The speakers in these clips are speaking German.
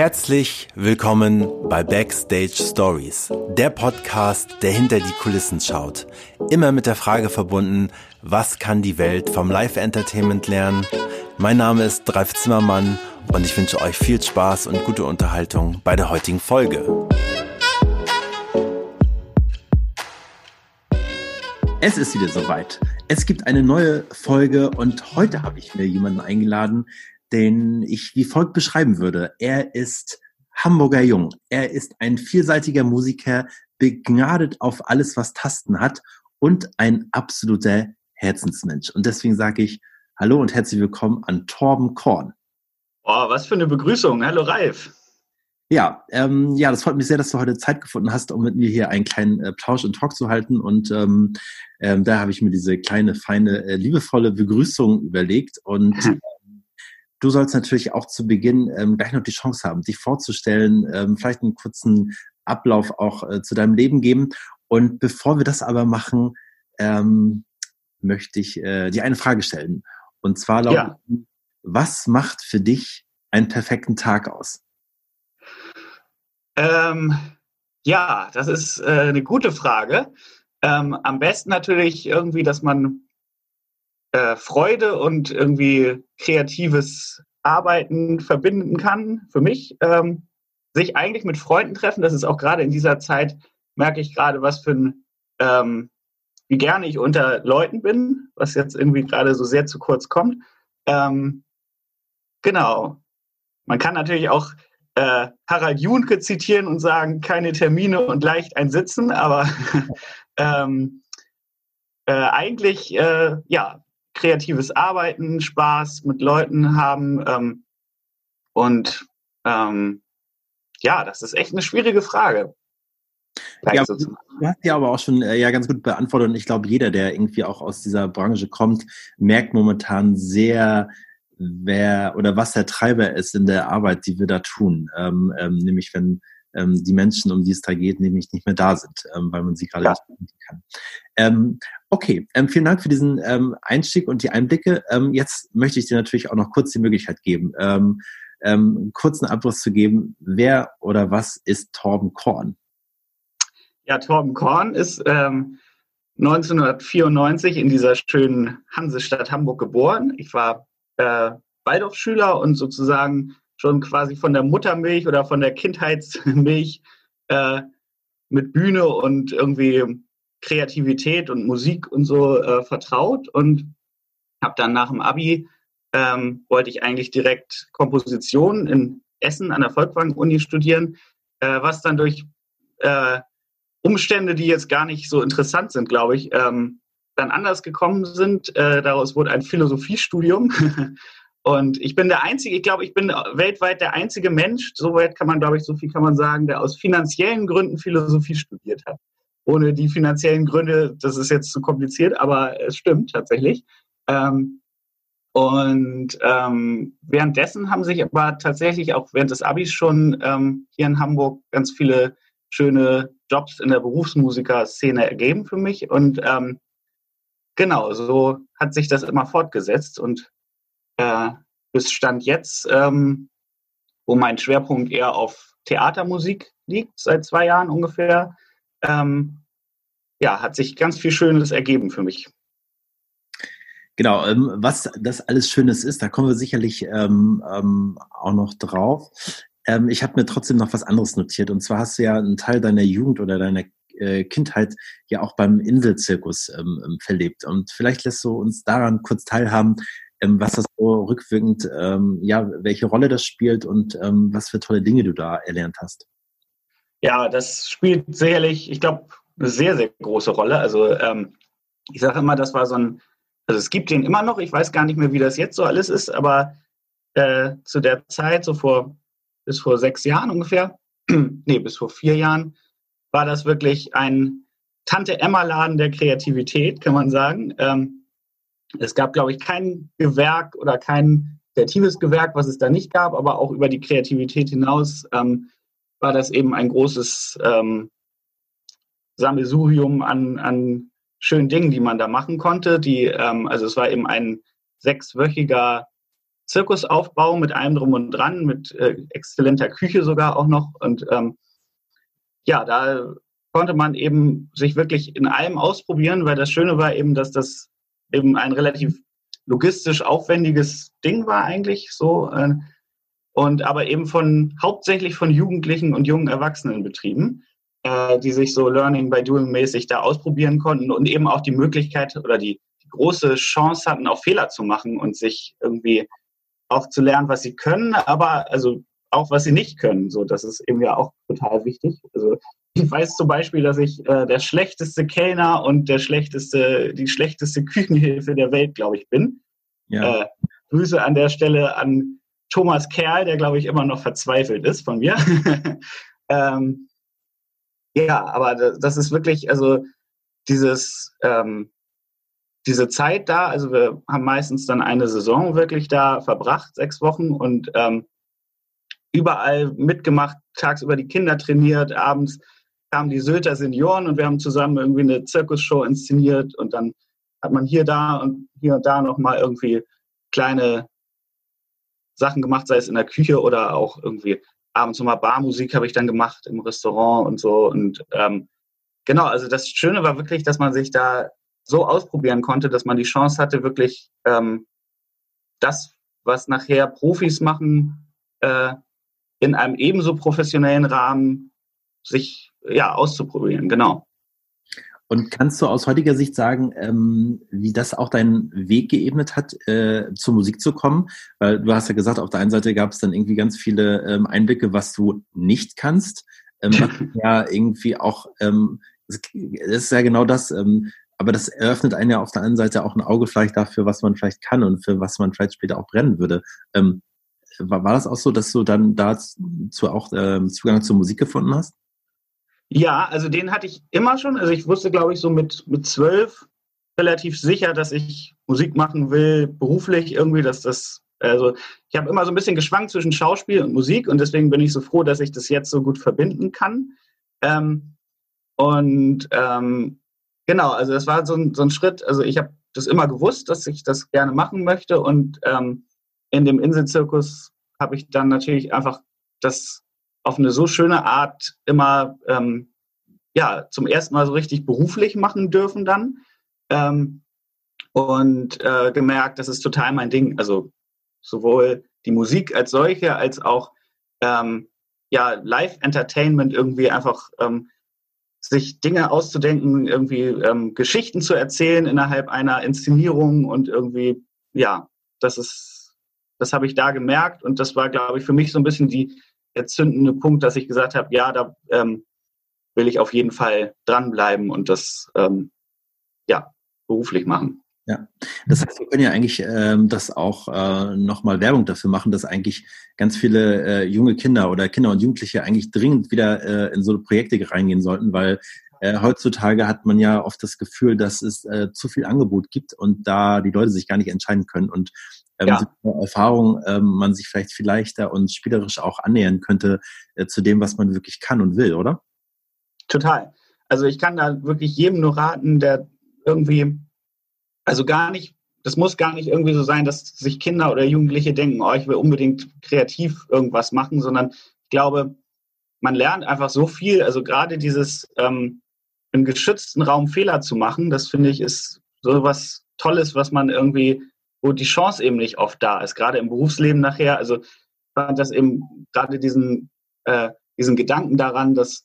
Herzlich willkommen bei Backstage Stories, der Podcast, der hinter die Kulissen schaut. Immer mit der Frage verbunden, was kann die Welt vom Live-Entertainment lernen? Mein Name ist Dreif Zimmermann und ich wünsche euch viel Spaß und gute Unterhaltung bei der heutigen Folge. Es ist wieder soweit. Es gibt eine neue Folge und heute habe ich mir jemanden eingeladen, den ich wie folgt beschreiben würde. Er ist Hamburger Jung. Er ist ein vielseitiger Musiker, begnadet auf alles, was Tasten hat und ein absoluter Herzensmensch. Und deswegen sage ich Hallo und herzlich willkommen an Torben Korn. Oh, was für eine Begrüßung. Hallo Ralf. Ja, ähm, ja, das freut mich sehr, dass du heute Zeit gefunden hast, um mit mir hier einen kleinen äh, Plausch und Talk zu halten. Und ähm, ähm, da habe ich mir diese kleine, feine, äh, liebevolle Begrüßung überlegt. Und du sollst natürlich auch zu Beginn ähm, gleich noch die Chance haben, dich vorzustellen, ähm, vielleicht einen kurzen Ablauf auch äh, zu deinem Leben geben. Und bevor wir das aber machen, ähm, möchte ich äh, dir eine Frage stellen. Und zwar lautet, ja. was macht für dich einen perfekten Tag aus? Ähm, ja, das ist äh, eine gute Frage. Ähm, am besten natürlich irgendwie, dass man äh, Freude und irgendwie kreatives Arbeiten verbinden kann. Für mich ähm, sich eigentlich mit Freunden treffen, das ist auch gerade in dieser Zeit, merke ich gerade, was für ein, ähm, wie gerne ich unter Leuten bin, was jetzt irgendwie gerade so sehr zu kurz kommt. Ähm, genau. Man kann natürlich auch äh, Harald Junke zitieren und sagen, keine Termine und leicht ein Sitzen, aber ähm, äh, eigentlich, äh, ja, kreatives Arbeiten, Spaß mit Leuten haben ähm, und ähm, ja, das ist echt eine schwierige Frage. Ja, du hast ja aber auch schon äh, ja ganz gut beantwortet und ich glaube, jeder, der irgendwie auch aus dieser Branche kommt, merkt momentan sehr, wer oder was der Treiber ist in der Arbeit, die wir da tun. Ähm, ähm, nämlich wenn ähm, die Menschen, um die es da geht, nämlich nicht mehr da sind, ähm, weil man sie gerade ja. nicht finden kann. Ähm, okay, ähm, vielen Dank für diesen ähm, Einstieg und die Einblicke. Ähm, jetzt möchte ich dir natürlich auch noch kurz die Möglichkeit geben, ähm, ähm, einen kurzen Abriss zu geben. Wer oder was ist Torben Korn? Ja, Torben Korn ist ähm, 1994 in dieser schönen Hansestadt Hamburg geboren. Ich war äh, Waldorfschüler und sozusagen schon quasi von der Muttermilch oder von der Kindheitsmilch äh, mit Bühne und irgendwie Kreativität und Musik und so äh, vertraut und habe dann nach dem Abi ähm, wollte ich eigentlich direkt Komposition in Essen an der Volkwang-Uni studieren, äh, was dann durch äh, Umstände, die jetzt gar nicht so interessant sind, glaube ich, ähm, dann anders gekommen sind. Äh, daraus wurde ein Philosophiestudium Und ich bin der einzige, ich glaube, ich bin weltweit der einzige Mensch, soweit kann man, glaube ich, so viel kann man sagen, der aus finanziellen Gründen Philosophie studiert hat. Ohne die finanziellen Gründe, das ist jetzt zu kompliziert, aber es stimmt tatsächlich. Ähm, und ähm, währenddessen haben sich aber tatsächlich auch während des Abis schon ähm, hier in Hamburg ganz viele schöne Jobs in der Berufsmusiker-Szene ergeben für mich. Und ähm, genau, so hat sich das immer fortgesetzt. Und äh, bis Stand jetzt, ähm, wo mein Schwerpunkt eher auf Theatermusik liegt, seit zwei Jahren ungefähr, ähm, ja, hat sich ganz viel Schönes ergeben für mich. Genau, ähm, was das alles Schönes ist, da kommen wir sicherlich ähm, ähm, auch noch drauf. Ich habe mir trotzdem noch was anderes notiert. Und zwar hast du ja einen Teil deiner Jugend oder deiner äh, Kindheit ja auch beim Inselzirkus ähm, verlebt. Und vielleicht lässt du uns daran kurz teilhaben, was das so rückwirkend, ähm, ja, welche Rolle das spielt und ähm, was für tolle Dinge du da erlernt hast. Ja, das spielt sicherlich, ich glaube, eine sehr, sehr große Rolle. Also ähm, ich sage immer, das war so ein, also es gibt den immer noch, ich weiß gar nicht mehr, wie das jetzt so alles ist, aber äh, zu der Zeit, so vor bis vor sechs Jahren ungefähr, nee, bis vor vier Jahren, war das wirklich ein Tante-Emma-Laden der Kreativität, kann man sagen. Ähm, es gab, glaube ich, kein Gewerk oder kein kreatives Gewerk, was es da nicht gab, aber auch über die Kreativität hinaus ähm, war das eben ein großes ähm, Sammelsurium an, an schönen Dingen, die man da machen konnte. Die, ähm, also es war eben ein sechswöchiger Zirkusaufbau mit allem drum und dran, mit äh, exzellenter Küche sogar auch noch. Und ähm, ja, da konnte man eben sich wirklich in allem ausprobieren, weil das Schöne war eben, dass das eben ein relativ logistisch aufwendiges Ding war eigentlich so. Äh, und aber eben von hauptsächlich von Jugendlichen und jungen Erwachsenen betrieben, äh, die sich so Learning by Doing mäßig da ausprobieren konnten und eben auch die Möglichkeit oder die, die große Chance hatten, auch Fehler zu machen und sich irgendwie auch zu lernen, was sie können, aber also auch was sie nicht können. So, das ist eben ja auch total wichtig. Also ich weiß zum Beispiel, dass ich äh, der schlechteste Kellner und der schlechteste, die schlechteste Küchenhilfe der Welt, glaube ich, bin. Ja. Äh, Grüße an der Stelle an Thomas Kerl, der, glaube ich, immer noch verzweifelt ist von mir. ähm, ja, aber das ist wirklich, also dieses, ähm, diese Zeit da, also wir haben meistens dann eine Saison wirklich da verbracht, sechs Wochen und ähm, überall mitgemacht, tagsüber die Kinder trainiert, abends kamen die Sylter Senioren und wir haben zusammen irgendwie eine Zirkusshow inszeniert und dann hat man hier, da und hier und da nochmal irgendwie kleine Sachen gemacht, sei es in der Küche oder auch irgendwie abends nochmal Barmusik habe ich dann gemacht im Restaurant und so. Und ähm, genau, also das Schöne war wirklich, dass man sich da so ausprobieren konnte, dass man die Chance hatte, wirklich ähm, das, was nachher Profis machen, äh, in einem ebenso professionellen Rahmen sich ja auszuprobieren, genau. Und kannst du aus heutiger Sicht sagen, ähm, wie das auch deinen Weg geebnet hat, äh, zur Musik zu kommen? Weil du hast ja gesagt, auf der einen Seite gab es dann irgendwie ganz viele ähm, Einblicke, was du nicht kannst. Ähm, ja, irgendwie auch, ähm, das ist ja genau das, ähm, aber das eröffnet einen ja auf der anderen Seite auch ein Auge vielleicht dafür, was man vielleicht kann und für was man vielleicht später auch brennen würde. Ähm, war, war das auch so, dass du dann dazu auch ähm, Zugang zur Musik gefunden hast? Ja, also den hatte ich immer schon. Also ich wusste, glaube ich, so mit, mit zwölf relativ sicher, dass ich Musik machen will, beruflich irgendwie, dass das, also ich habe immer so ein bisschen geschwankt zwischen Schauspiel und Musik und deswegen bin ich so froh, dass ich das jetzt so gut verbinden kann. Ähm, und ähm, genau, also das war so ein, so ein Schritt, also ich habe das immer gewusst, dass ich das gerne machen möchte und ähm, in dem Inselzirkus habe ich dann natürlich einfach das auf eine so schöne Art immer ähm, ja zum ersten Mal so richtig beruflich machen dürfen dann ähm, und äh, gemerkt, das ist total mein Ding. Also sowohl die Musik als solche als auch ähm, ja Live-Entertainment irgendwie einfach ähm, sich Dinge auszudenken, irgendwie ähm, Geschichten zu erzählen innerhalb einer Inszenierung und irgendwie ja, das ist das habe ich da gemerkt und das war glaube ich für mich so ein bisschen die der zündende Punkt, dass ich gesagt habe, ja, da ähm, will ich auf jeden Fall dranbleiben und das ähm, ja beruflich machen. Ja, das heißt, wir können ja eigentlich ähm, das auch äh, nochmal Werbung dafür machen, dass eigentlich ganz viele äh, junge Kinder oder Kinder und Jugendliche eigentlich dringend wieder äh, in so Projekte reingehen sollten, weil äh, heutzutage hat man ja oft das Gefühl, dass es äh, zu viel Angebot gibt und da die Leute sich gar nicht entscheiden können. Und ähm, ja. Erfahrung ähm, man sich vielleicht viel leichter und spielerisch auch annähern könnte äh, zu dem, was man wirklich kann und will, oder? Total. Also ich kann da wirklich jedem nur raten, der irgendwie, also gar nicht, das muss gar nicht irgendwie so sein, dass sich Kinder oder Jugendliche denken, oh, ich will unbedingt kreativ irgendwas machen, sondern ich glaube, man lernt einfach so viel, also gerade dieses ähm, im geschützten Raum Fehler zu machen, das finde ich ist so was Tolles, was man irgendwie wo die Chance eben nicht oft da ist, gerade im Berufsleben nachher. Also ich fand das eben gerade diesen, äh, diesen Gedanken daran, dass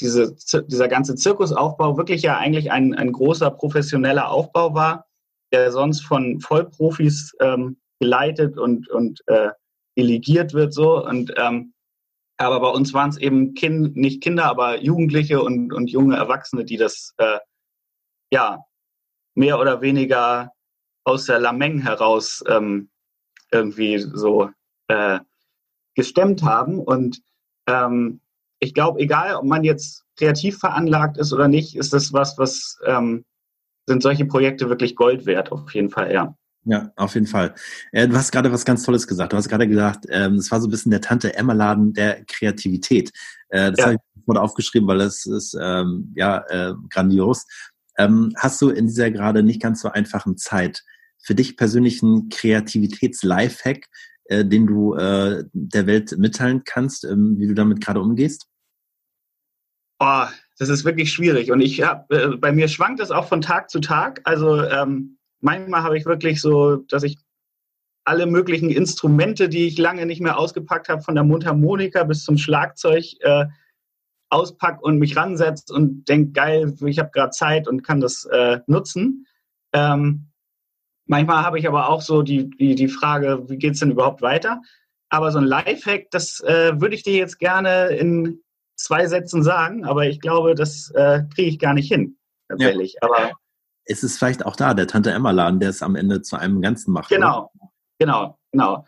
diese, dieser ganze Zirkusaufbau wirklich ja eigentlich ein, ein großer professioneller Aufbau war, der sonst von Vollprofis ähm, geleitet und, und äh, delegiert wird so. Und ähm, aber bei uns waren es eben kind, nicht Kinder, aber Jugendliche und, und junge Erwachsene, die das äh, ja mehr oder weniger aus der Lameng heraus ähm, irgendwie so äh, gestemmt haben. Und ähm, ich glaube, egal, ob man jetzt kreativ veranlagt ist oder nicht, ist das was, was ähm, sind solche Projekte wirklich Gold wert, auf jeden Fall, ja. Ja, auf jeden Fall. Äh, du hast gerade was ganz Tolles gesagt. Du hast gerade gesagt, ähm, es war so ein bisschen der Tante Emma-Laden der Kreativität. Äh, das ja. habe ich vorne aufgeschrieben, weil das ist ähm, ja äh, grandios. Ähm, hast du in dieser gerade nicht ganz so einfachen Zeit für dich persönlichen Kreativitäts-Lifehack, äh, den du äh, der Welt mitteilen kannst, ähm, wie du damit gerade umgehst? Oh, das ist wirklich schwierig. Und ich hab, äh, bei mir schwankt es auch von Tag zu Tag. Also ähm, manchmal habe ich wirklich so, dass ich alle möglichen Instrumente, die ich lange nicht mehr ausgepackt habe, von der Mundharmonika bis zum Schlagzeug, äh, auspack und mich ransetzt und denke, geil, ich habe gerade Zeit und kann das äh, nutzen. Ähm, manchmal habe ich aber auch so die, die, die Frage, wie geht es denn überhaupt weiter? Aber so ein Lifehack, das äh, würde ich dir jetzt gerne in zwei Sätzen sagen, aber ich glaube, das äh, kriege ich gar nicht hin, tatsächlich. Ja. Aber es ist vielleicht auch da, der Tante Emma Laden, der es am Ende zu einem Ganzen macht. Genau, oder? genau, genau.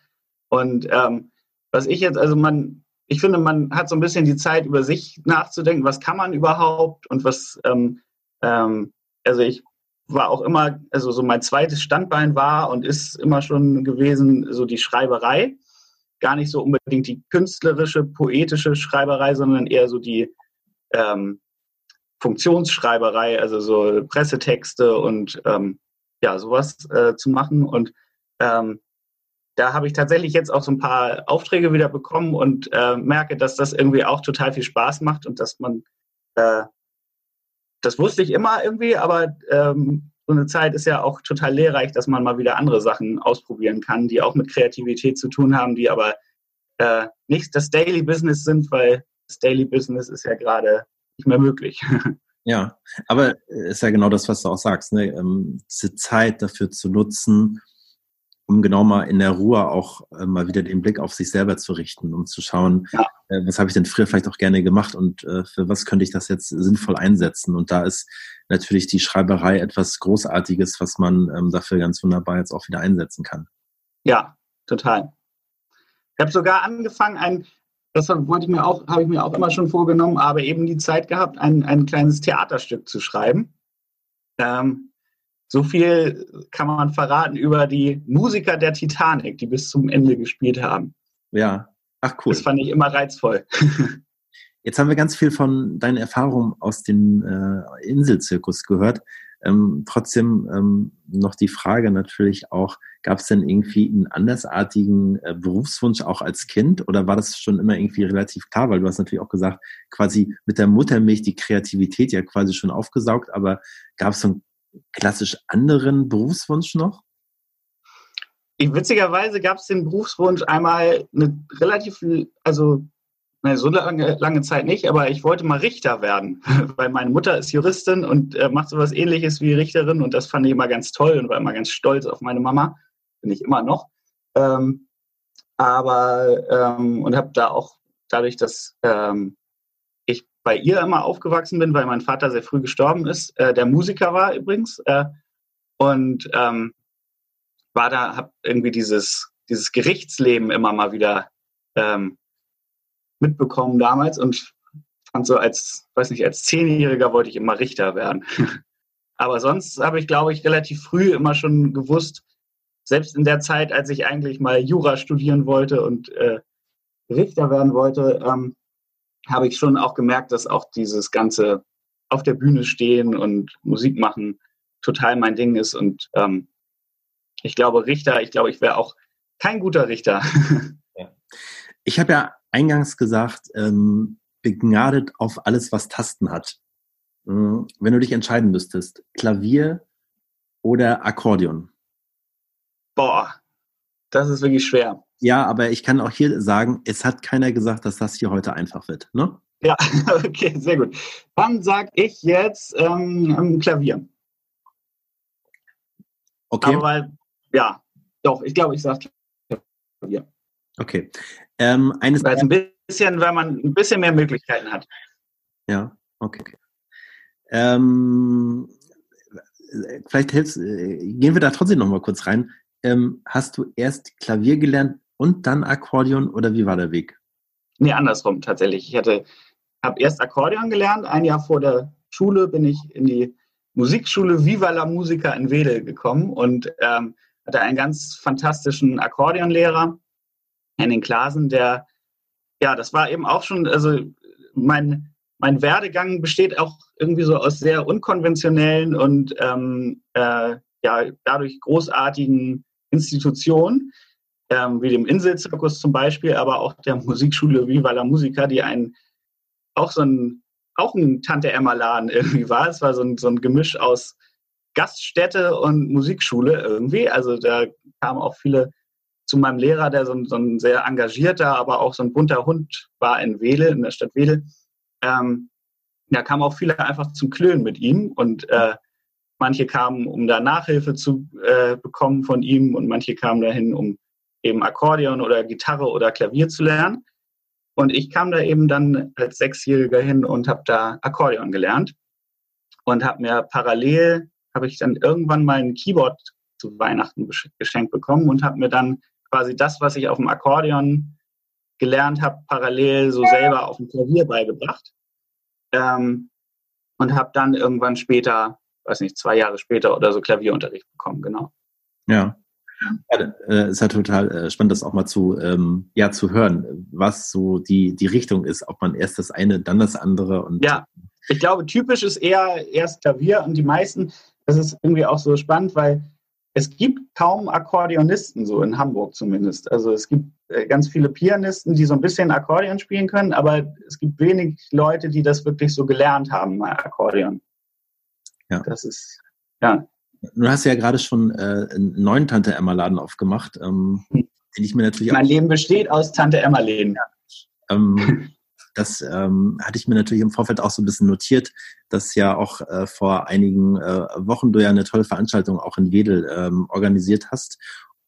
Und ähm, was ich jetzt, also man, ich finde, man hat so ein bisschen die Zeit, über sich nachzudenken, was kann man überhaupt und was, ähm, ähm, also ich war auch immer, also so mein zweites Standbein war und ist immer schon gewesen, so die Schreiberei gar nicht so unbedingt die künstlerische, poetische Schreiberei, sondern eher so die ähm, Funktionsschreiberei, also so Pressetexte und ähm, ja, sowas äh, zu machen. Und ähm, da habe ich tatsächlich jetzt auch so ein paar Aufträge wieder bekommen und äh, merke, dass das irgendwie auch total viel Spaß macht und dass man, äh, das wusste ich immer irgendwie, aber ähm, so eine Zeit ist ja auch total lehrreich, dass man mal wieder andere Sachen ausprobieren kann, die auch mit Kreativität zu tun haben, die aber äh, nicht das Daily Business sind, weil das Daily Business ist ja gerade nicht mehr möglich. Ja, aber ist ja genau das, was du auch sagst, ne? Ähm, diese Zeit dafür zu nutzen, um genau mal in der Ruhe auch äh, mal wieder den Blick auf sich selber zu richten, um zu schauen, ja. äh, was habe ich denn früher vielleicht auch gerne gemacht und äh, für was könnte ich das jetzt sinnvoll einsetzen. Und da ist natürlich die Schreiberei etwas Großartiges, was man ähm, dafür ganz wunderbar jetzt auch wieder einsetzen kann. Ja, total. Ich habe sogar angefangen, ein, das wollte ich mir auch, habe ich mir auch immer schon vorgenommen, aber eben die Zeit gehabt, ein, ein kleines Theaterstück zu schreiben. Ähm, so viel kann man verraten über die Musiker der Titanic, die bis zum Ende gespielt haben. Ja, ach cool. Das fand ich immer reizvoll. Jetzt haben wir ganz viel von deinen Erfahrungen aus dem äh, Inselzirkus gehört. Ähm, trotzdem ähm, noch die Frage natürlich auch, gab es denn irgendwie einen andersartigen äh, Berufswunsch auch als Kind oder war das schon immer irgendwie relativ klar? Weil du hast natürlich auch gesagt, quasi mit der Muttermilch die Kreativität ja quasi schon aufgesaugt, aber gab es so einen klassisch anderen Berufswunsch noch? Ich, witzigerweise gab es den Berufswunsch einmal eine relativ, also nein, so lange, lange Zeit nicht, aber ich wollte mal Richter werden, weil meine Mutter ist Juristin und äh, macht sowas ähnliches wie Richterin und das fand ich immer ganz toll und war immer ganz stolz auf meine Mama, bin ich immer noch. Ähm, aber ähm, und habe da auch dadurch, dass ähm, bei ihr immer aufgewachsen bin, weil mein Vater sehr früh gestorben ist. Äh, der Musiker war übrigens. Äh, und ähm, war da, habe irgendwie dieses, dieses Gerichtsleben immer mal wieder ähm, mitbekommen damals und fand so als, weiß nicht, als Zehnjähriger wollte ich immer Richter werden. Aber sonst habe ich, glaube ich, relativ früh immer schon gewusst, selbst in der Zeit, als ich eigentlich mal Jura studieren wollte und äh, Richter werden wollte, ähm, habe ich schon auch gemerkt, dass auch dieses ganze auf der Bühne stehen und Musik machen total mein Ding ist. Und ähm, ich glaube, Richter, ich glaube, ich wäre auch kein guter Richter. Ja. Ich habe ja eingangs gesagt, ähm, begnadet auf alles, was Tasten hat. Mhm. Wenn du dich entscheiden müsstest, Klavier oder Akkordeon? Boah, das ist wirklich schwer. Ja, aber ich kann auch hier sagen, es hat keiner gesagt, dass das hier heute einfach wird. Ne? Ja, okay, sehr gut. Dann sage ich jetzt ähm, Klavier. Okay. Aber weil, ja, doch, ich glaube, ich sage Klavier. Okay. Ähm, eines weil ein bisschen, weil man ein bisschen mehr Möglichkeiten hat. Ja, okay. Ähm, vielleicht hilfst, äh, gehen wir da trotzdem noch mal kurz rein. Ähm, hast du erst Klavier gelernt und dann Akkordeon oder wie war der Weg? Nee, andersrum tatsächlich. Ich hatte, habe erst Akkordeon gelernt. Ein Jahr vor der Schule bin ich in die Musikschule Viva la Musica in Wedel gekommen und ähm, hatte einen ganz fantastischen Akkordeonlehrer, Henning Klasen, der, ja, das war eben auch schon, also mein, mein Werdegang besteht auch irgendwie so aus sehr unkonventionellen und ähm, äh, ja dadurch großartigen Institutionen, ähm, wie dem Inselzirkus zum Beispiel, aber auch der Musikschule Viva la Musica, die ein auch so ein auch ein Tante Emma Laden irgendwie war. Es war so ein, so ein Gemisch aus Gaststätte und Musikschule irgendwie. Also da kamen auch viele zu meinem Lehrer, der so ein, so ein, sehr engagierter, aber auch so ein bunter Hund war in Wedel, in der Stadt Wedel. Ähm, da kamen auch viele einfach zum Klönen mit ihm und äh, manche kamen, um da Nachhilfe zu äh, bekommen von ihm und manche kamen dahin, um eben Akkordeon oder Gitarre oder Klavier zu lernen. Und ich kam da eben dann als Sechsjähriger hin und habe da Akkordeon gelernt und habe mir parallel, habe ich dann irgendwann mal ein Keyboard zu Weihnachten geschenkt bekommen und habe mir dann quasi das, was ich auf dem Akkordeon gelernt habe, parallel so selber auf dem Klavier beigebracht. Ähm, und habe dann irgendwann später, weiß nicht, zwei Jahre später oder so Klavierunterricht bekommen, genau. Ja. Ja, äh, ist ja total äh, spannend, das auch mal zu, ähm, ja, zu hören, was so die, die Richtung ist, ob man erst das eine, dann das andere und. Ja, ich glaube, typisch ist eher erst Klavier und die meisten, das ist irgendwie auch so spannend, weil es gibt kaum Akkordeonisten, so in Hamburg zumindest. Also es gibt äh, ganz viele Pianisten, die so ein bisschen Akkordeon spielen können, aber es gibt wenig Leute, die das wirklich so gelernt haben, mal Akkordeon. Ja. Das ist, ja. Du hast ja gerade schon äh, einen neuen Tante Emma Laden aufgemacht, ähm, hm. den ich mir natürlich Mein Leben besteht aus Tante Emma Läden. Ja. Ähm, das ähm, hatte ich mir natürlich im Vorfeld auch so ein bisschen notiert, dass ja auch äh, vor einigen äh, Wochen du ja eine tolle Veranstaltung auch in Wedel ähm, organisiert hast.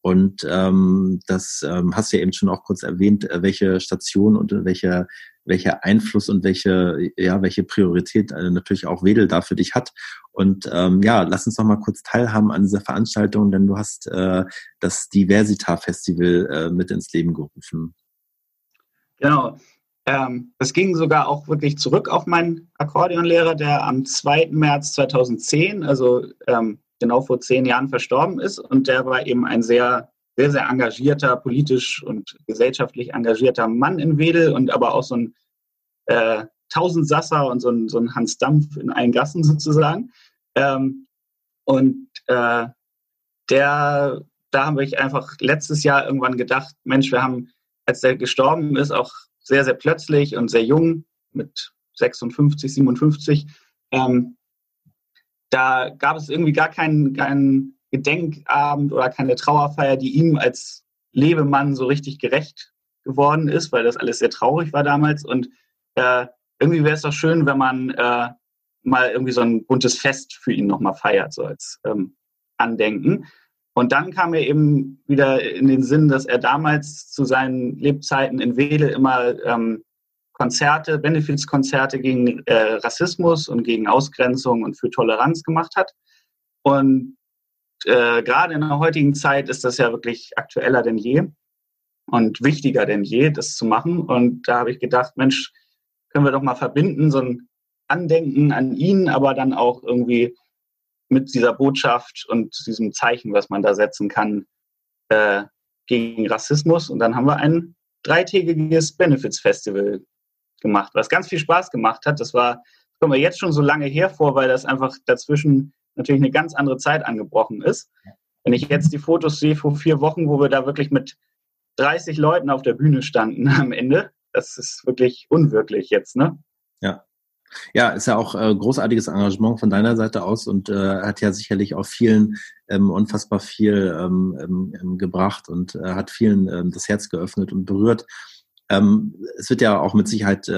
Und ähm, das ähm, hast du ja eben schon auch kurz erwähnt, äh, welche Station und welcher welcher Einfluss und welche ja welche Priorität äh, natürlich auch Wedel da für dich hat. Und ähm, ja, lass uns noch mal kurz teilhaben an dieser Veranstaltung, denn du hast äh, das Diversita Festival äh, mit ins Leben gerufen. Genau. Ähm, das ging sogar auch wirklich zurück auf meinen Akkordeonlehrer, der am 2. März 2010, also ähm, genau vor zehn Jahren verstorben ist. Und der war eben ein sehr, sehr, sehr engagierter, politisch und gesellschaftlich engagierter Mann in Wedel und aber auch so ein äh, Tausendsasser und so ein, so ein Hans Dampf in allen Gassen sozusagen. Ähm, und äh, der, da habe ich einfach letztes Jahr irgendwann gedacht, Mensch, wir haben, als der gestorben ist, auch sehr, sehr plötzlich und sehr jung, mit 56, 57. Ähm, da gab es irgendwie gar keinen, keinen Gedenkabend oder keine Trauerfeier, die ihm als Lebemann so richtig gerecht geworden ist, weil das alles sehr traurig war damals. Und äh, irgendwie wäre es doch schön, wenn man äh, mal irgendwie so ein buntes Fest für ihn nochmal feiert, so als ähm, Andenken. Und dann kam mir eben wieder in den Sinn, dass er damals zu seinen Lebzeiten in Wedel immer ähm, Konzerte, Benefizkonzerte gegen äh, Rassismus und gegen Ausgrenzung und für Toleranz gemacht hat. Und äh, gerade in der heutigen Zeit ist das ja wirklich aktueller denn je und wichtiger denn je, das zu machen. Und da habe ich gedacht, Mensch, können wir doch mal verbinden, so ein Andenken an ihn, aber dann auch irgendwie mit dieser Botschaft und diesem Zeichen, was man da setzen kann, äh, gegen Rassismus. Und dann haben wir ein dreitägiges Benefits Festival gemacht, was ganz viel Spaß gemacht hat. Das war, das kommen wir jetzt schon so lange hervor, weil das einfach dazwischen natürlich eine ganz andere Zeit angebrochen ist. Wenn ich jetzt die Fotos sehe vor vier Wochen, wo wir da wirklich mit 30 Leuten auf der Bühne standen am Ende, das ist wirklich unwirklich jetzt, ne? Ja. Ja, ist ja auch äh, großartiges Engagement von deiner Seite aus und äh, hat ja sicherlich auch vielen ähm, unfassbar viel ähm, ähm, ähm gebracht und äh, hat vielen ähm, das Herz geöffnet und berührt. Ähm, es wird ja auch mit Sicherheit äh,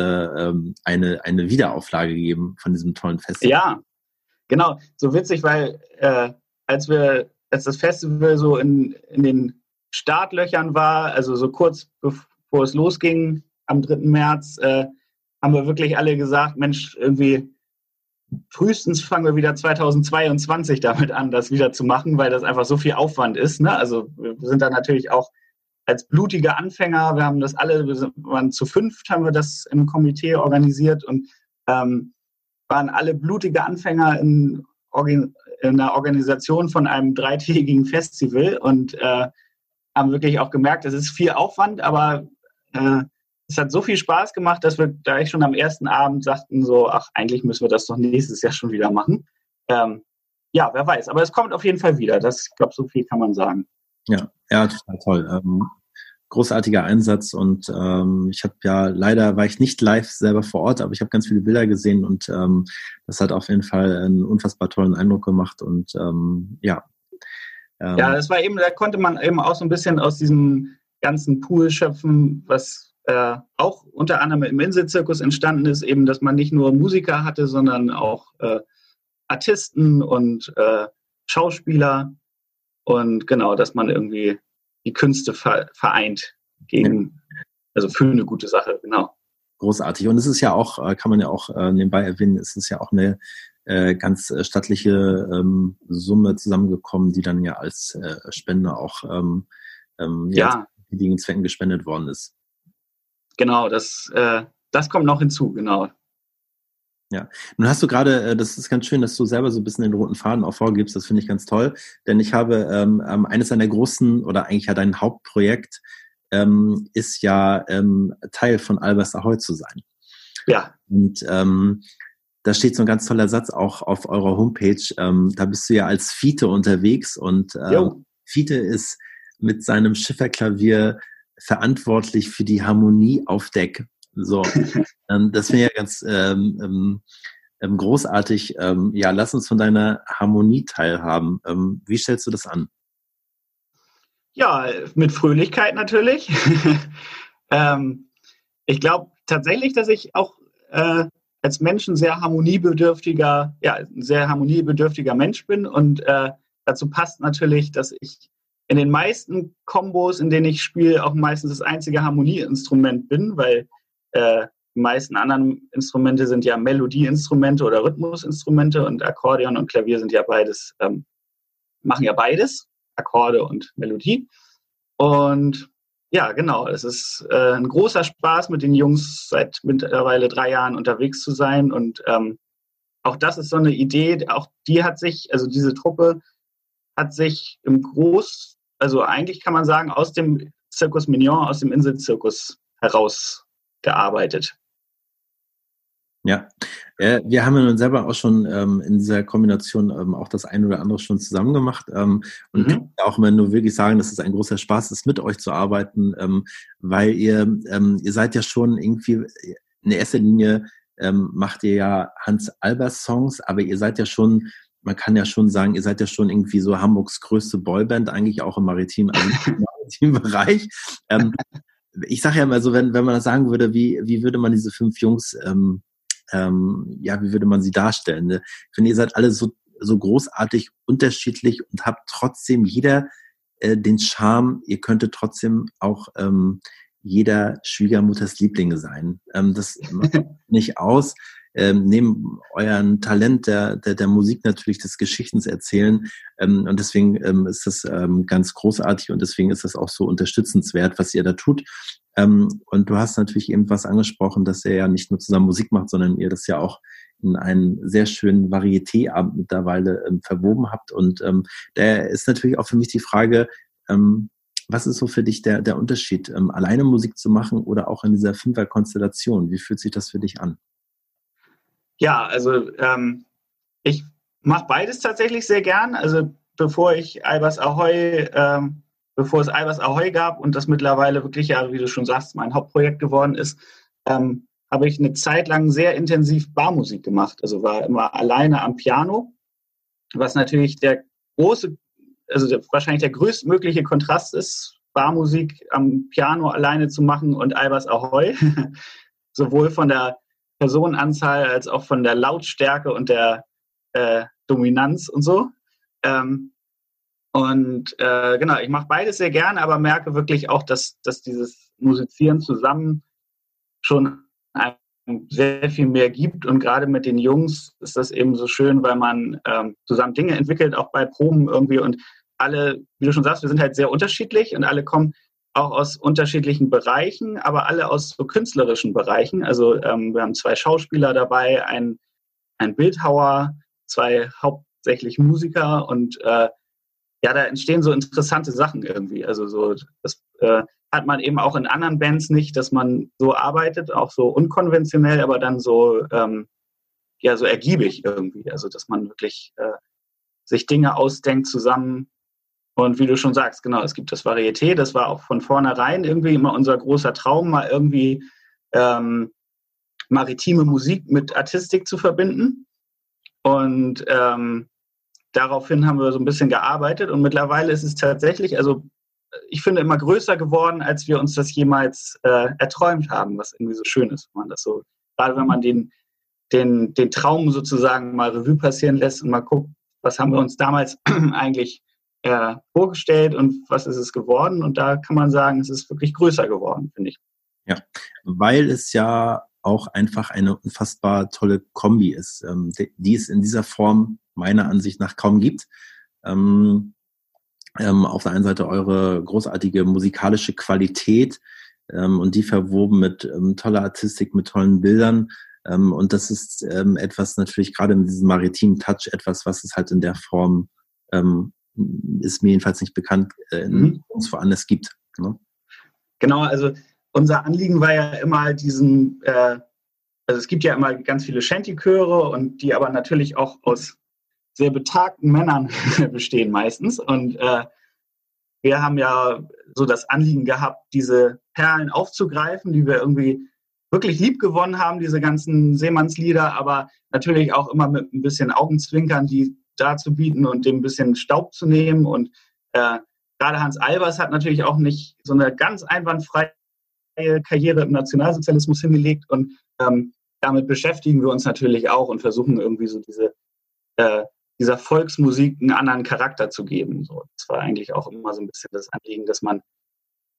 ähm, eine, eine Wiederauflage geben von diesem tollen Festival. Ja, genau. So witzig, weil äh, als wir, als das Festival so in, in den Startlöchern war, also so kurz bevor es losging am 3. März, äh, haben wir wirklich alle gesagt, Mensch, irgendwie frühestens fangen wir wieder 2022 damit an, das wieder zu machen, weil das einfach so viel Aufwand ist. Ne? Also wir sind da natürlich auch als blutige Anfänger, wir haben das alle, wir waren zu fünft, haben wir das im Komitee organisiert und ähm, waren alle blutige Anfänger in, in einer Organisation von einem dreitägigen Festival und äh, haben wirklich auch gemerkt, es ist viel Aufwand, aber äh, es hat so viel Spaß gemacht, dass wir gleich schon am ersten Abend sagten, so, ach, eigentlich müssen wir das doch nächstes Jahr schon wieder machen. Ähm, ja, wer weiß. Aber es kommt auf jeden Fall wieder. Das, ich glaube, so viel kann man sagen. Ja, ja, total toll. Ähm, großartiger Einsatz und ähm, ich habe ja leider war ich nicht live selber vor Ort, aber ich habe ganz viele Bilder gesehen und ähm, das hat auf jeden Fall einen unfassbar tollen Eindruck gemacht und ähm, ja. Ähm, ja, das war eben, da konnte man eben auch so ein bisschen aus diesem ganzen Pool schöpfen, was äh, auch unter anderem im Inselzirkus entstanden ist, eben, dass man nicht nur Musiker hatte, sondern auch äh, Artisten und äh, Schauspieler und genau, dass man irgendwie die Künste vereint gegen, also für eine gute Sache, genau. Großartig. Und es ist ja auch, äh, kann man ja auch äh, nebenbei erwähnen, es ist ja auch eine äh, ganz stattliche ähm, Summe zusammengekommen, die dann ja als äh, Spende auch ähm, ähm, ja. ja. Zwecken gespendet worden ist. Genau, das, äh, das kommt noch hinzu, genau. Ja, nun hast du gerade, äh, das ist ganz schön, dass du selber so ein bisschen den roten Faden auch vorgibst, das finde ich ganz toll, denn ich habe ähm, ähm, eines deiner großen oder eigentlich ja dein Hauptprojekt ähm, ist ja ähm, Teil von Albers Ahoy zu sein. Ja. Und ähm, da steht so ein ganz toller Satz auch auf eurer Homepage. Ähm, da bist du ja als Fiete unterwegs und ähm, Fiete ist mit seinem Schifferklavier verantwortlich für die Harmonie auf Deck. So, ähm, das ich ja ganz ähm, ähm, ähm, großartig. Ähm, ja, lass uns von deiner Harmonie teilhaben. Ähm, wie stellst du das an? Ja, mit Fröhlichkeit natürlich. ich glaube tatsächlich, dass ich auch äh, als Mensch ein sehr harmoniebedürftiger, ja, ein sehr harmoniebedürftiger Mensch bin und äh, dazu passt natürlich, dass ich in den meisten Kombos, in denen ich spiele, auch meistens das einzige Harmonieinstrument bin, weil äh, die meisten anderen Instrumente sind ja Melodieinstrumente oder Rhythmusinstrumente und Akkordeon und Klavier sind ja beides, ähm, machen ja beides, Akkorde und Melodie. Und ja, genau, es ist äh, ein großer Spaß, mit den Jungs seit mittlerweile drei Jahren unterwegs zu sein. Und ähm, auch das ist so eine Idee, auch die hat sich, also diese Truppe hat sich im Groß, also eigentlich kann man sagen, aus dem Circus Mignon, aus dem Inselzirkus heraus gearbeitet. Ja, äh, wir haben ja nun selber auch schon ähm, in dieser Kombination ähm, auch das eine oder andere schon zusammen gemacht ähm, und mhm. auch immer nur wirklich sagen, dass es ein großer Spaß ist, mit euch zu arbeiten, weil ihr ihr seid ja schon irgendwie in erster Linie macht ihr ja Hans Albers Songs, aber ihr seid ja schon man kann ja schon sagen, ihr seid ja schon irgendwie so Hamburgs größte Boyband, eigentlich auch im maritimen, also im maritimen Bereich. Ähm, ich sage ja mal so, wenn, wenn man das sagen würde, wie, wie würde man diese fünf Jungs, ähm, ähm, ja, wie würde man sie darstellen? Ne? Ich finde, ihr seid alle so, so großartig unterschiedlich und habt trotzdem jeder äh, den Charme, ihr könntet trotzdem auch ähm, jeder Schwiegermutters Lieblinge sein. Ähm, das macht nicht aus ähm, neben euren Talent der, der, der Musik natürlich des Geschichtens erzählen. Ähm, und deswegen ähm, ist das ähm, ganz großartig und deswegen ist das auch so unterstützenswert, was ihr da tut. Ähm, und du hast natürlich eben was angesprochen, dass ihr ja nicht nur zusammen Musik macht, sondern ihr das ja auch in einen sehr schönen Varietéabend mittlerweile ähm, verwoben habt. Und ähm, da ist natürlich auch für mich die Frage, ähm, was ist so für dich der, der Unterschied, ähm, alleine Musik zu machen oder auch in dieser Fünfer-Konstellation? Wie fühlt sich das für dich an? Ja, also ähm, ich mache beides tatsächlich sehr gern. Also bevor ich Albers Ahoy, ähm, bevor es Albers Ahoy gab und das mittlerweile wirklich ja, wie du schon sagst, mein Hauptprojekt geworden ist, ähm, habe ich eine Zeit lang sehr intensiv Barmusik gemacht. Also war immer alleine am Piano, was natürlich der große, also der, wahrscheinlich der größtmögliche Kontrast ist, Barmusik am Piano alleine zu machen und Albers Ahoy. Sowohl von der Personenanzahl als auch von der Lautstärke und der äh, Dominanz und so. Ähm, und äh, genau, ich mache beides sehr gerne, aber merke wirklich auch, dass, dass dieses Musizieren zusammen schon sehr viel mehr gibt. Und gerade mit den Jungs ist das eben so schön, weil man ähm, zusammen Dinge entwickelt, auch bei Proben irgendwie. Und alle, wie du schon sagst, wir sind halt sehr unterschiedlich und alle kommen auch aus unterschiedlichen Bereichen, aber alle aus so künstlerischen Bereichen. Also ähm, wir haben zwei Schauspieler dabei, ein, ein Bildhauer, zwei hauptsächlich Musiker und äh, ja, da entstehen so interessante Sachen irgendwie. Also so, das äh, hat man eben auch in anderen Bands nicht, dass man so arbeitet, auch so unkonventionell, aber dann so ähm, ja so ergiebig irgendwie. Also dass man wirklich äh, sich Dinge ausdenkt zusammen. Und wie du schon sagst, genau, es gibt das Varieté, das war auch von vornherein irgendwie immer unser großer Traum, mal irgendwie ähm, maritime Musik mit Artistik zu verbinden. Und ähm, daraufhin haben wir so ein bisschen gearbeitet und mittlerweile ist es tatsächlich, also ich finde, immer größer geworden, als wir uns das jemals äh, erträumt haben, was irgendwie so schön ist, wenn man das so, gerade wenn man den, den, den Traum sozusagen mal Revue passieren lässt und mal guckt, was haben wir uns damals eigentlich äh, vorgestellt und was ist es geworden. Und da kann man sagen, es ist wirklich größer geworden, finde ich. Ja, weil es ja auch einfach eine unfassbar tolle Kombi ist, ähm, die es in dieser Form meiner Ansicht nach kaum gibt. Ähm, ähm, auf der einen Seite eure großartige musikalische Qualität ähm, und die verwoben mit ähm, toller Artistik, mit tollen Bildern. Ähm, und das ist etwas natürlich gerade mit diesem maritimen Touch, etwas, was es halt in der Form ist mir jedenfalls nicht bekannt, äh, mhm. uns woanders gibt. Ne? Genau, also unser Anliegen war ja immer diesen, äh, also es gibt ja immer ganz viele Shanty-Chöre und die aber natürlich auch aus sehr betagten Männern bestehen meistens. Und äh, wir haben ja so das Anliegen gehabt, diese Perlen aufzugreifen, die wir irgendwie wirklich lieb gewonnen haben, diese ganzen Seemannslieder, aber natürlich auch immer mit ein bisschen Augenzwinkern, die da zu bieten und dem ein bisschen Staub zu nehmen. Und äh, gerade Hans Albers hat natürlich auch nicht so eine ganz einwandfreie Karriere im Nationalsozialismus hingelegt und ähm, damit beschäftigen wir uns natürlich auch und versuchen irgendwie so diese äh, dieser Volksmusik einen anderen Charakter zu geben. So, das war eigentlich auch immer so ein bisschen das Anliegen, dass man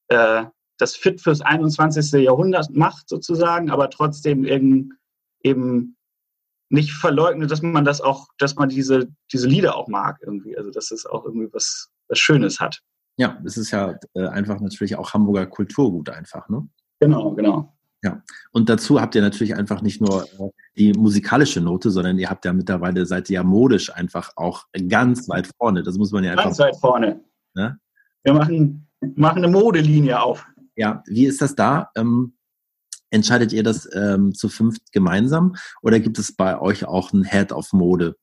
äh, das fit fürs 21. Jahrhundert macht sozusagen, aber trotzdem eben, eben nicht verleugnet, dass man das auch, dass man diese, diese Lieder auch mag irgendwie. Also dass es auch irgendwie was, was Schönes hat. Ja, es ist ja äh, einfach natürlich auch Hamburger Kulturgut einfach, ne? Genau, genau. Ja, und dazu habt ihr natürlich einfach nicht nur äh, die musikalische Note, sondern ihr habt ja mittlerweile, seid ihr ja modisch einfach auch ganz weit vorne. Das muss man ja einfach. Ganz weit vorne. Ne? Wir machen, machen eine Modelinie auf. Ja, wie ist das da? Ähm, entscheidet ihr das ähm, zu fünft gemeinsam oder gibt es bei euch auch ein Head auf Mode?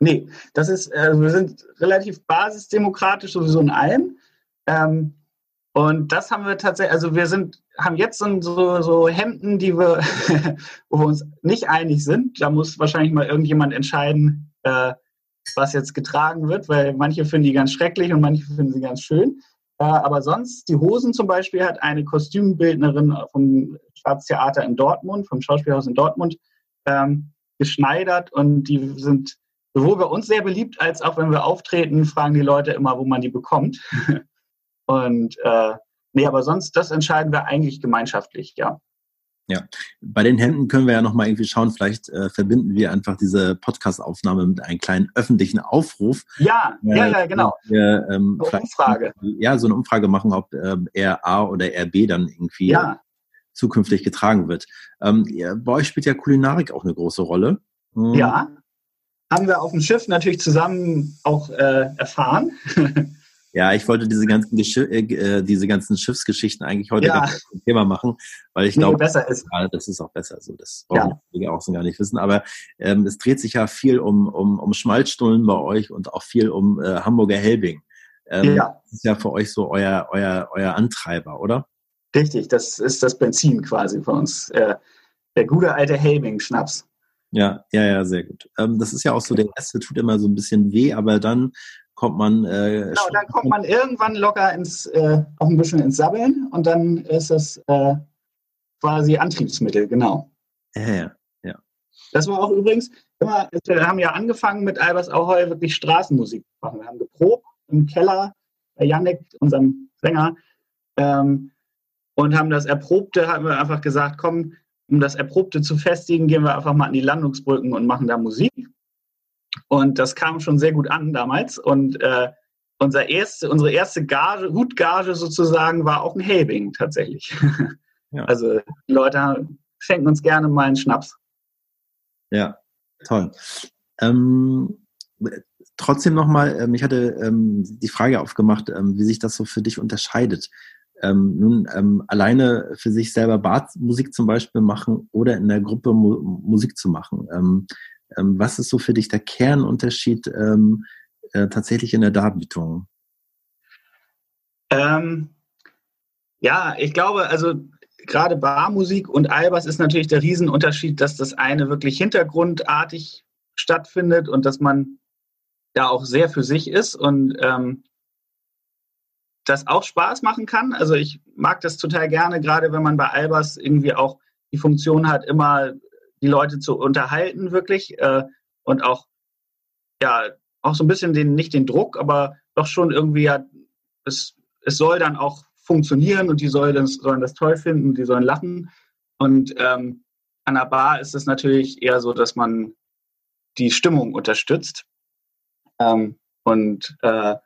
Nee, das ist, äh, wir sind relativ basisdemokratisch sowieso in allem. Ähm, und das haben wir tatsächlich, also wir sind, haben jetzt so, so Hemden, die wir, wo wir uns nicht einig sind. Da muss wahrscheinlich mal irgendjemand entscheiden, äh, was jetzt getragen wird, weil manche finden die ganz schrecklich und manche finden sie ganz schön. Äh, aber sonst, die Hosen zum Beispiel hat eine Kostümbildnerin vom Staatstheater in Dortmund, vom Schauspielhaus in Dortmund, ähm, geschneidert und die sind sowohl bei uns sehr beliebt, als auch wenn wir auftreten, fragen die Leute immer, wo man die bekommt. Und äh, nee, aber sonst, das entscheiden wir eigentlich gemeinschaftlich, ja. Ja, bei den Händen können wir ja nochmal irgendwie schauen, vielleicht äh, verbinden wir einfach diese Podcast-Aufnahme mit einem kleinen öffentlichen Aufruf. Ja, äh, ja, ja, genau. Wir, ähm, eine Umfrage. Ja, so eine Umfrage machen, ob ähm, RA oder RB dann irgendwie ja. zukünftig getragen wird. Ähm, ja, bei euch spielt ja Kulinarik auch eine große Rolle. Hm. Ja, haben wir auf dem Schiff natürlich zusammen auch äh, erfahren. Ja, ich wollte diese ganzen, äh, äh, diese ganzen Schiffsgeschichten eigentlich heute ja. ein Thema machen, weil ich glaube, besser ist. Ja, das ist auch besser. So, das brauchen ja. auch so gar nicht wissen. Aber ähm, es dreht sich ja viel um, um, um Schmalzstullen bei euch und auch viel um äh, Hamburger Helbing. Ähm, ja. Das ist ja für euch so euer, euer, euer Antreiber, oder? Richtig, das ist das Benzin quasi für uns. Äh, der gute alte Helbing-Schnaps. Ja, ja, ja, sehr gut. Ähm, das ist ja auch so, der erste tut immer so ein bisschen weh, aber dann kommt man. Äh, genau, dann kommt man irgendwann locker ins, äh, auch ein bisschen ins Sabbeln und dann ist es äh, quasi Antriebsmittel, genau. Ja, ja. Das war auch übrigens immer, wir haben ja angefangen mit Albers Ahoi wirklich Straßenmusik zu machen. Wir haben geprobt im Keller bei Yannick, unserem Sänger, ähm, und haben das Erprobte, haben wir einfach gesagt, komm, um das Erprobte zu festigen, gehen wir einfach mal an die Landungsbrücken und machen da Musik. Und das kam schon sehr gut an damals. Und äh, unser erste, unsere erste Gage, Hutgage sozusagen, war auch ein Helbing tatsächlich. Ja. Also die Leute schenken uns gerne mal einen Schnaps. Ja, toll. Ähm, trotzdem nochmal, ähm, ich hatte ähm, die Frage aufgemacht, ähm, wie sich das so für dich unterscheidet. Ähm, nun ähm, alleine für sich selber Badmusik zum Beispiel machen oder in der Gruppe Mu Musik zu machen. Ähm, was ist so für dich der Kernunterschied ähm, äh, tatsächlich in der Darbietung? Ähm, ja, ich glaube, also gerade Barmusik und Albers ist natürlich der Riesenunterschied, dass das eine wirklich hintergrundartig stattfindet und dass man da auch sehr für sich ist und ähm, das auch Spaß machen kann. Also ich mag das total gerne, gerade wenn man bei Albers irgendwie auch die Funktion hat, immer die Leute zu unterhalten, wirklich äh, und auch ja auch so ein bisschen den nicht den Druck, aber doch schon irgendwie ja es, es soll dann auch funktionieren und die sollen das, sollen das toll finden, die sollen lachen und ähm, an der Bar ist es natürlich eher so, dass man die Stimmung unterstützt ähm, und äh,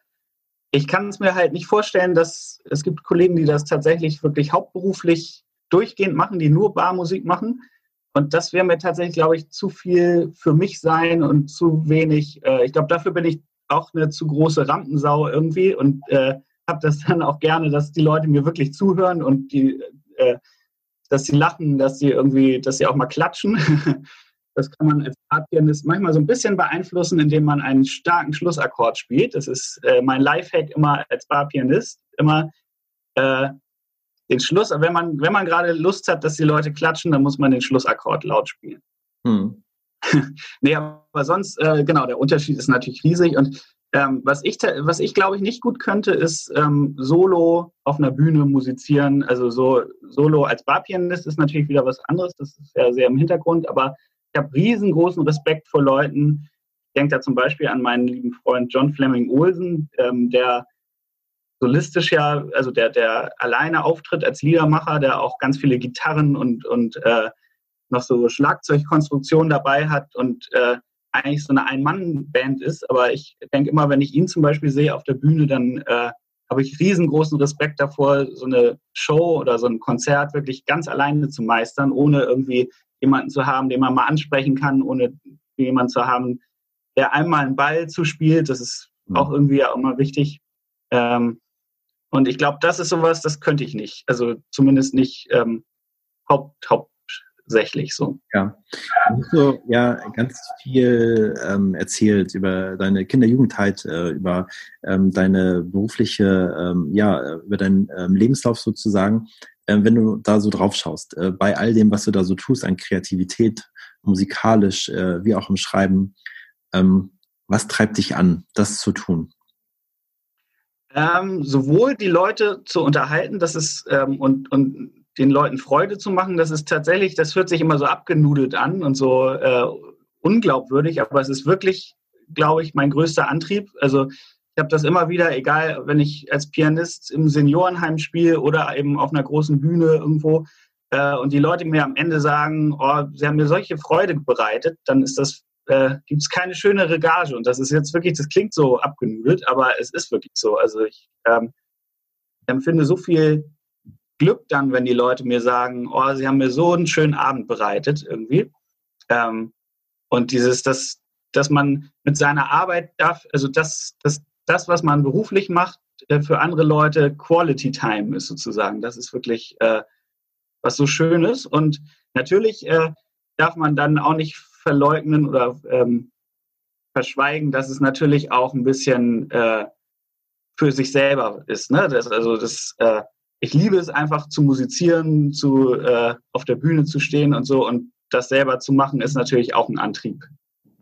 ich kann es mir halt nicht vorstellen, dass es gibt Kollegen, die das tatsächlich wirklich hauptberuflich durchgehend machen, die nur Barmusik machen. Und das wäre mir tatsächlich, glaube ich, zu viel für mich sein und zu wenig. Äh, ich glaube, dafür bin ich auch eine zu große Rampensau irgendwie und äh, habe das dann auch gerne, dass die Leute mir wirklich zuhören und die, äh, dass sie lachen, dass sie irgendwie, dass sie auch mal klatschen. Das kann man als Partpianist manchmal so ein bisschen beeinflussen, indem man einen starken Schlussakkord spielt. Das ist äh, mein Lifehack immer als Barpianist. Immer äh, den Schluss, wenn man, wenn man gerade Lust hat, dass die Leute klatschen, dann muss man den Schlussakkord laut spielen. Hm. nee, aber sonst, äh, genau, der Unterschied ist natürlich riesig. Und ähm, was ich, was ich glaube ich nicht gut könnte, ist ähm, Solo auf einer Bühne musizieren. Also so Solo als Barpianist ist natürlich wieder was anderes. Das ist ja sehr im Hintergrund, aber ich habe riesengroßen Respekt vor Leuten. Ich denke da zum Beispiel an meinen lieben Freund John Fleming Olsen, ähm, der solistisch ja, also der, der alleine auftritt als Liedermacher, der auch ganz viele Gitarren und, und äh, noch so Schlagzeugkonstruktionen dabei hat und äh, eigentlich so eine Ein-Mann-Band ist. Aber ich denke immer, wenn ich ihn zum Beispiel sehe auf der Bühne, dann äh, habe ich riesengroßen Respekt davor, so eine Show oder so ein Konzert wirklich ganz alleine zu meistern, ohne irgendwie jemanden zu haben, den man mal ansprechen kann, ohne jemanden zu haben, der einmal einen Ball zuspielt. Das ist mhm. auch irgendwie auch immer wichtig. Ähm, und ich glaube, das ist sowas, das könnte ich nicht. Also zumindest nicht ähm, haupt, hauptsächlich so. Ja. Du hast so ja ganz viel ähm, erzählt über deine Kinder-Jugendheit, äh, über ähm, deine berufliche, ähm, ja, über deinen ähm, Lebenslauf sozusagen äh, wenn du da so drauf schaust, äh, bei all dem, was du da so tust an Kreativität, musikalisch, äh, wie auch im Schreiben, ähm, was treibt dich an, das zu tun? Ähm, sowohl die Leute zu unterhalten, das ist ähm, und, und den Leuten Freude zu machen, das ist tatsächlich, das hört sich immer so abgenudelt an und so äh, unglaubwürdig, aber es ist wirklich, glaube ich, mein größter Antrieb. Also ich habe das immer wieder, egal, wenn ich als Pianist im Seniorenheim spiele oder eben auf einer großen Bühne irgendwo äh, und die Leute mir am Ende sagen, oh, sie haben mir solche Freude bereitet, dann ist das, äh, gibt es keine schönere Gage. Und das ist jetzt wirklich, das klingt so abgenudelt, aber es ist wirklich so. Also ich ähm, empfinde so viel Glück dann, wenn die Leute mir sagen, oh, sie haben mir so einen schönen Abend bereitet irgendwie. Ähm, und dieses, das, dass man mit seiner Arbeit darf, also das, das, das, was man beruflich macht, äh, für andere Leute Quality Time ist sozusagen. Das ist wirklich äh, was so Schönes. Und natürlich äh, darf man dann auch nicht verleugnen oder ähm, verschweigen, dass es natürlich auch ein bisschen äh, für sich selber ist. Ne? Das, also das, äh, ich liebe es einfach zu musizieren, zu äh, auf der Bühne zu stehen und so. Und das selber zu machen, ist natürlich auch ein Antrieb.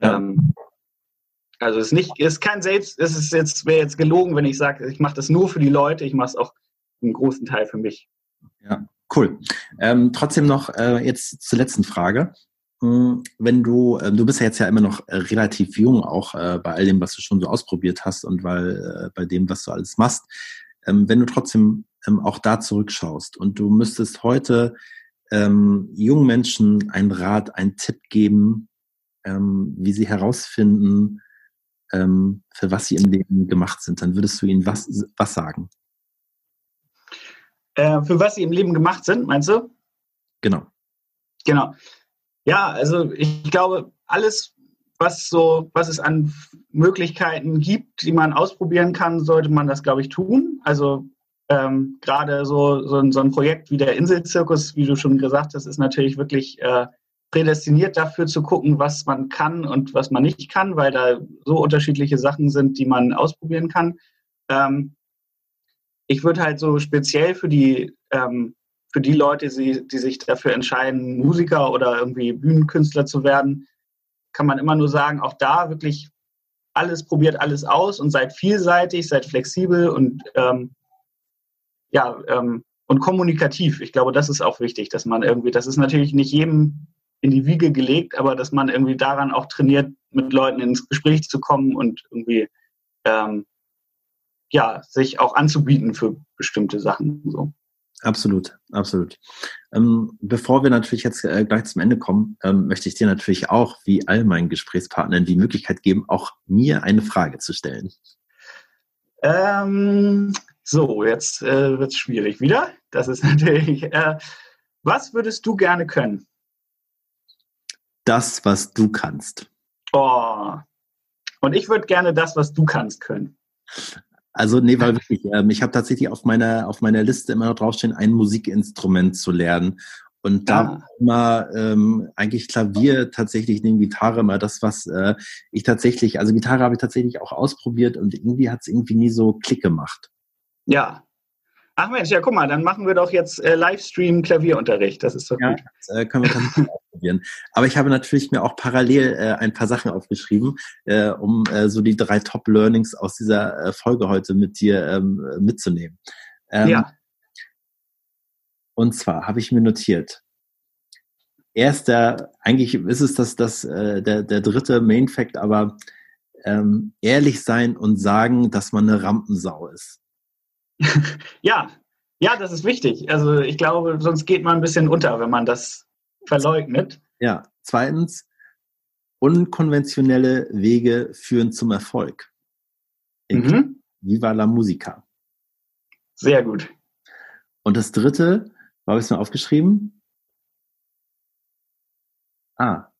Ja. Ähm, also es ist nicht, es ist kein Selbst, es ist jetzt, wäre jetzt gelogen, wenn ich sage, ich mache das nur für die Leute, ich mache es auch einen großen Teil für mich. Ja, cool. Ähm, trotzdem noch äh, jetzt zur letzten Frage. Hm, wenn du, äh, du bist ja jetzt ja immer noch äh, relativ jung, auch äh, bei all dem, was du schon so ausprobiert hast und weil bei dem, was du alles machst. Ähm, wenn du trotzdem ähm, auch da zurückschaust und du müsstest heute ähm, jungen Menschen einen Rat, einen Tipp geben, wie sie herausfinden, für was sie im Leben gemacht sind, dann würdest du ihnen was, was sagen? Äh, für was sie im Leben gemacht sind, meinst du? Genau. Genau. Ja, also ich glaube, alles, was so, was es an Möglichkeiten gibt, die man ausprobieren kann, sollte man das, glaube ich, tun. Also ähm, gerade so, so, so, ein Projekt wie der Inselzirkus, wie du schon gesagt hast, ist natürlich wirklich äh, prädestiniert dafür zu gucken, was man kann und was man nicht kann, weil da so unterschiedliche Sachen sind, die man ausprobieren kann. Ähm, ich würde halt so speziell für die, ähm, für die Leute, die, sich dafür entscheiden, Musiker oder irgendwie Bühnenkünstler zu werden, kann man immer nur sagen, auch da wirklich alles probiert alles aus und seid vielseitig, seid flexibel und ähm, ja ähm, und kommunikativ. Ich glaube, das ist auch wichtig, dass man irgendwie, das ist natürlich nicht jedem in die Wiege gelegt, aber dass man irgendwie daran auch trainiert, mit Leuten ins Gespräch zu kommen und irgendwie ähm, ja, sich auch anzubieten für bestimmte Sachen. So. Absolut, absolut. Ähm, bevor wir natürlich jetzt äh, gleich zum Ende kommen, ähm, möchte ich dir natürlich auch, wie all meinen Gesprächspartnern, die Möglichkeit geben, auch mir eine Frage zu stellen. Ähm, so, jetzt äh, wird es schwierig wieder. Das ist natürlich. Äh, was würdest du gerne können? Das, was du kannst. Oh. Und ich würde gerne das, was du kannst, können. Also nee, weil wirklich, ähm, ich habe tatsächlich auf meiner auf meiner Liste immer noch draufstehen, ein Musikinstrument zu lernen. Und da ja. immer ähm, eigentlich Klavier tatsächlich neben Gitarre immer das, was äh, ich tatsächlich, also Gitarre habe ich tatsächlich auch ausprobiert und irgendwie hat es irgendwie nie so Klick gemacht. Ja, Ach Mensch, ja, guck mal, dann machen wir doch jetzt äh, Livestream Klavierunterricht. Das ist doch ja, gut. Das, äh, können wir dann ausprobieren. Aber ich habe natürlich mir auch parallel äh, ein paar Sachen aufgeschrieben, äh, um äh, so die drei Top-Learnings aus dieser äh, Folge heute mit dir ähm, mitzunehmen. Ähm, ja. Und zwar habe ich mir notiert, erster, eigentlich ist es das, das äh, der, der dritte Main Fact, aber ähm, ehrlich sein und sagen, dass man eine Rampensau ist. ja, ja, das ist wichtig. Also ich glaube, sonst geht man ein bisschen unter, wenn man das verleugnet. Ja, zweitens, unkonventionelle Wege führen zum Erfolg. Mhm. Viva la Musica. Sehr gut. Und das dritte, ich es mir aufgeschrieben? Ah.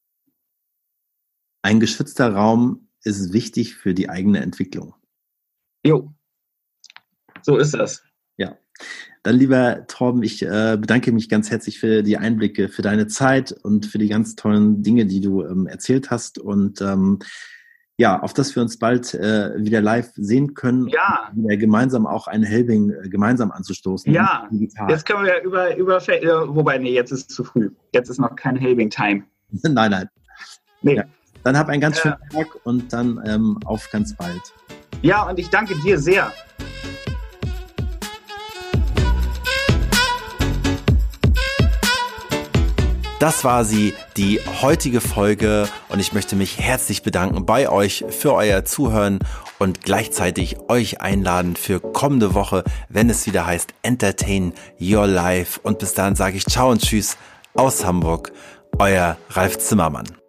Ein geschützter Raum ist wichtig für die eigene Entwicklung. Jo, so ist das. Ja. Dann, lieber Torben, ich äh, bedanke mich ganz herzlich für die Einblicke, für deine Zeit und für die ganz tollen Dinge, die du ähm, erzählt hast. Und ähm, ja, auf dass wir uns bald äh, wieder live sehen können. Ja. Wieder gemeinsam auch ein Helbing äh, gemeinsam anzustoßen. Ja. Jetzt können wir über, über, äh, wobei, nee, jetzt ist es zu früh. Jetzt ist noch kein Helbing-Time. nein, nein. Nee. Ja. Dann hab einen ganz schönen Tag und dann ähm, auf ganz bald. Ja, und ich danke dir sehr. Das war sie, die heutige Folge und ich möchte mich herzlich bedanken bei euch für euer Zuhören und gleichzeitig euch einladen für kommende Woche, wenn es wieder heißt Entertain Your Life. Und bis dahin sage ich Ciao und Tschüss aus Hamburg, euer Ralf Zimmermann.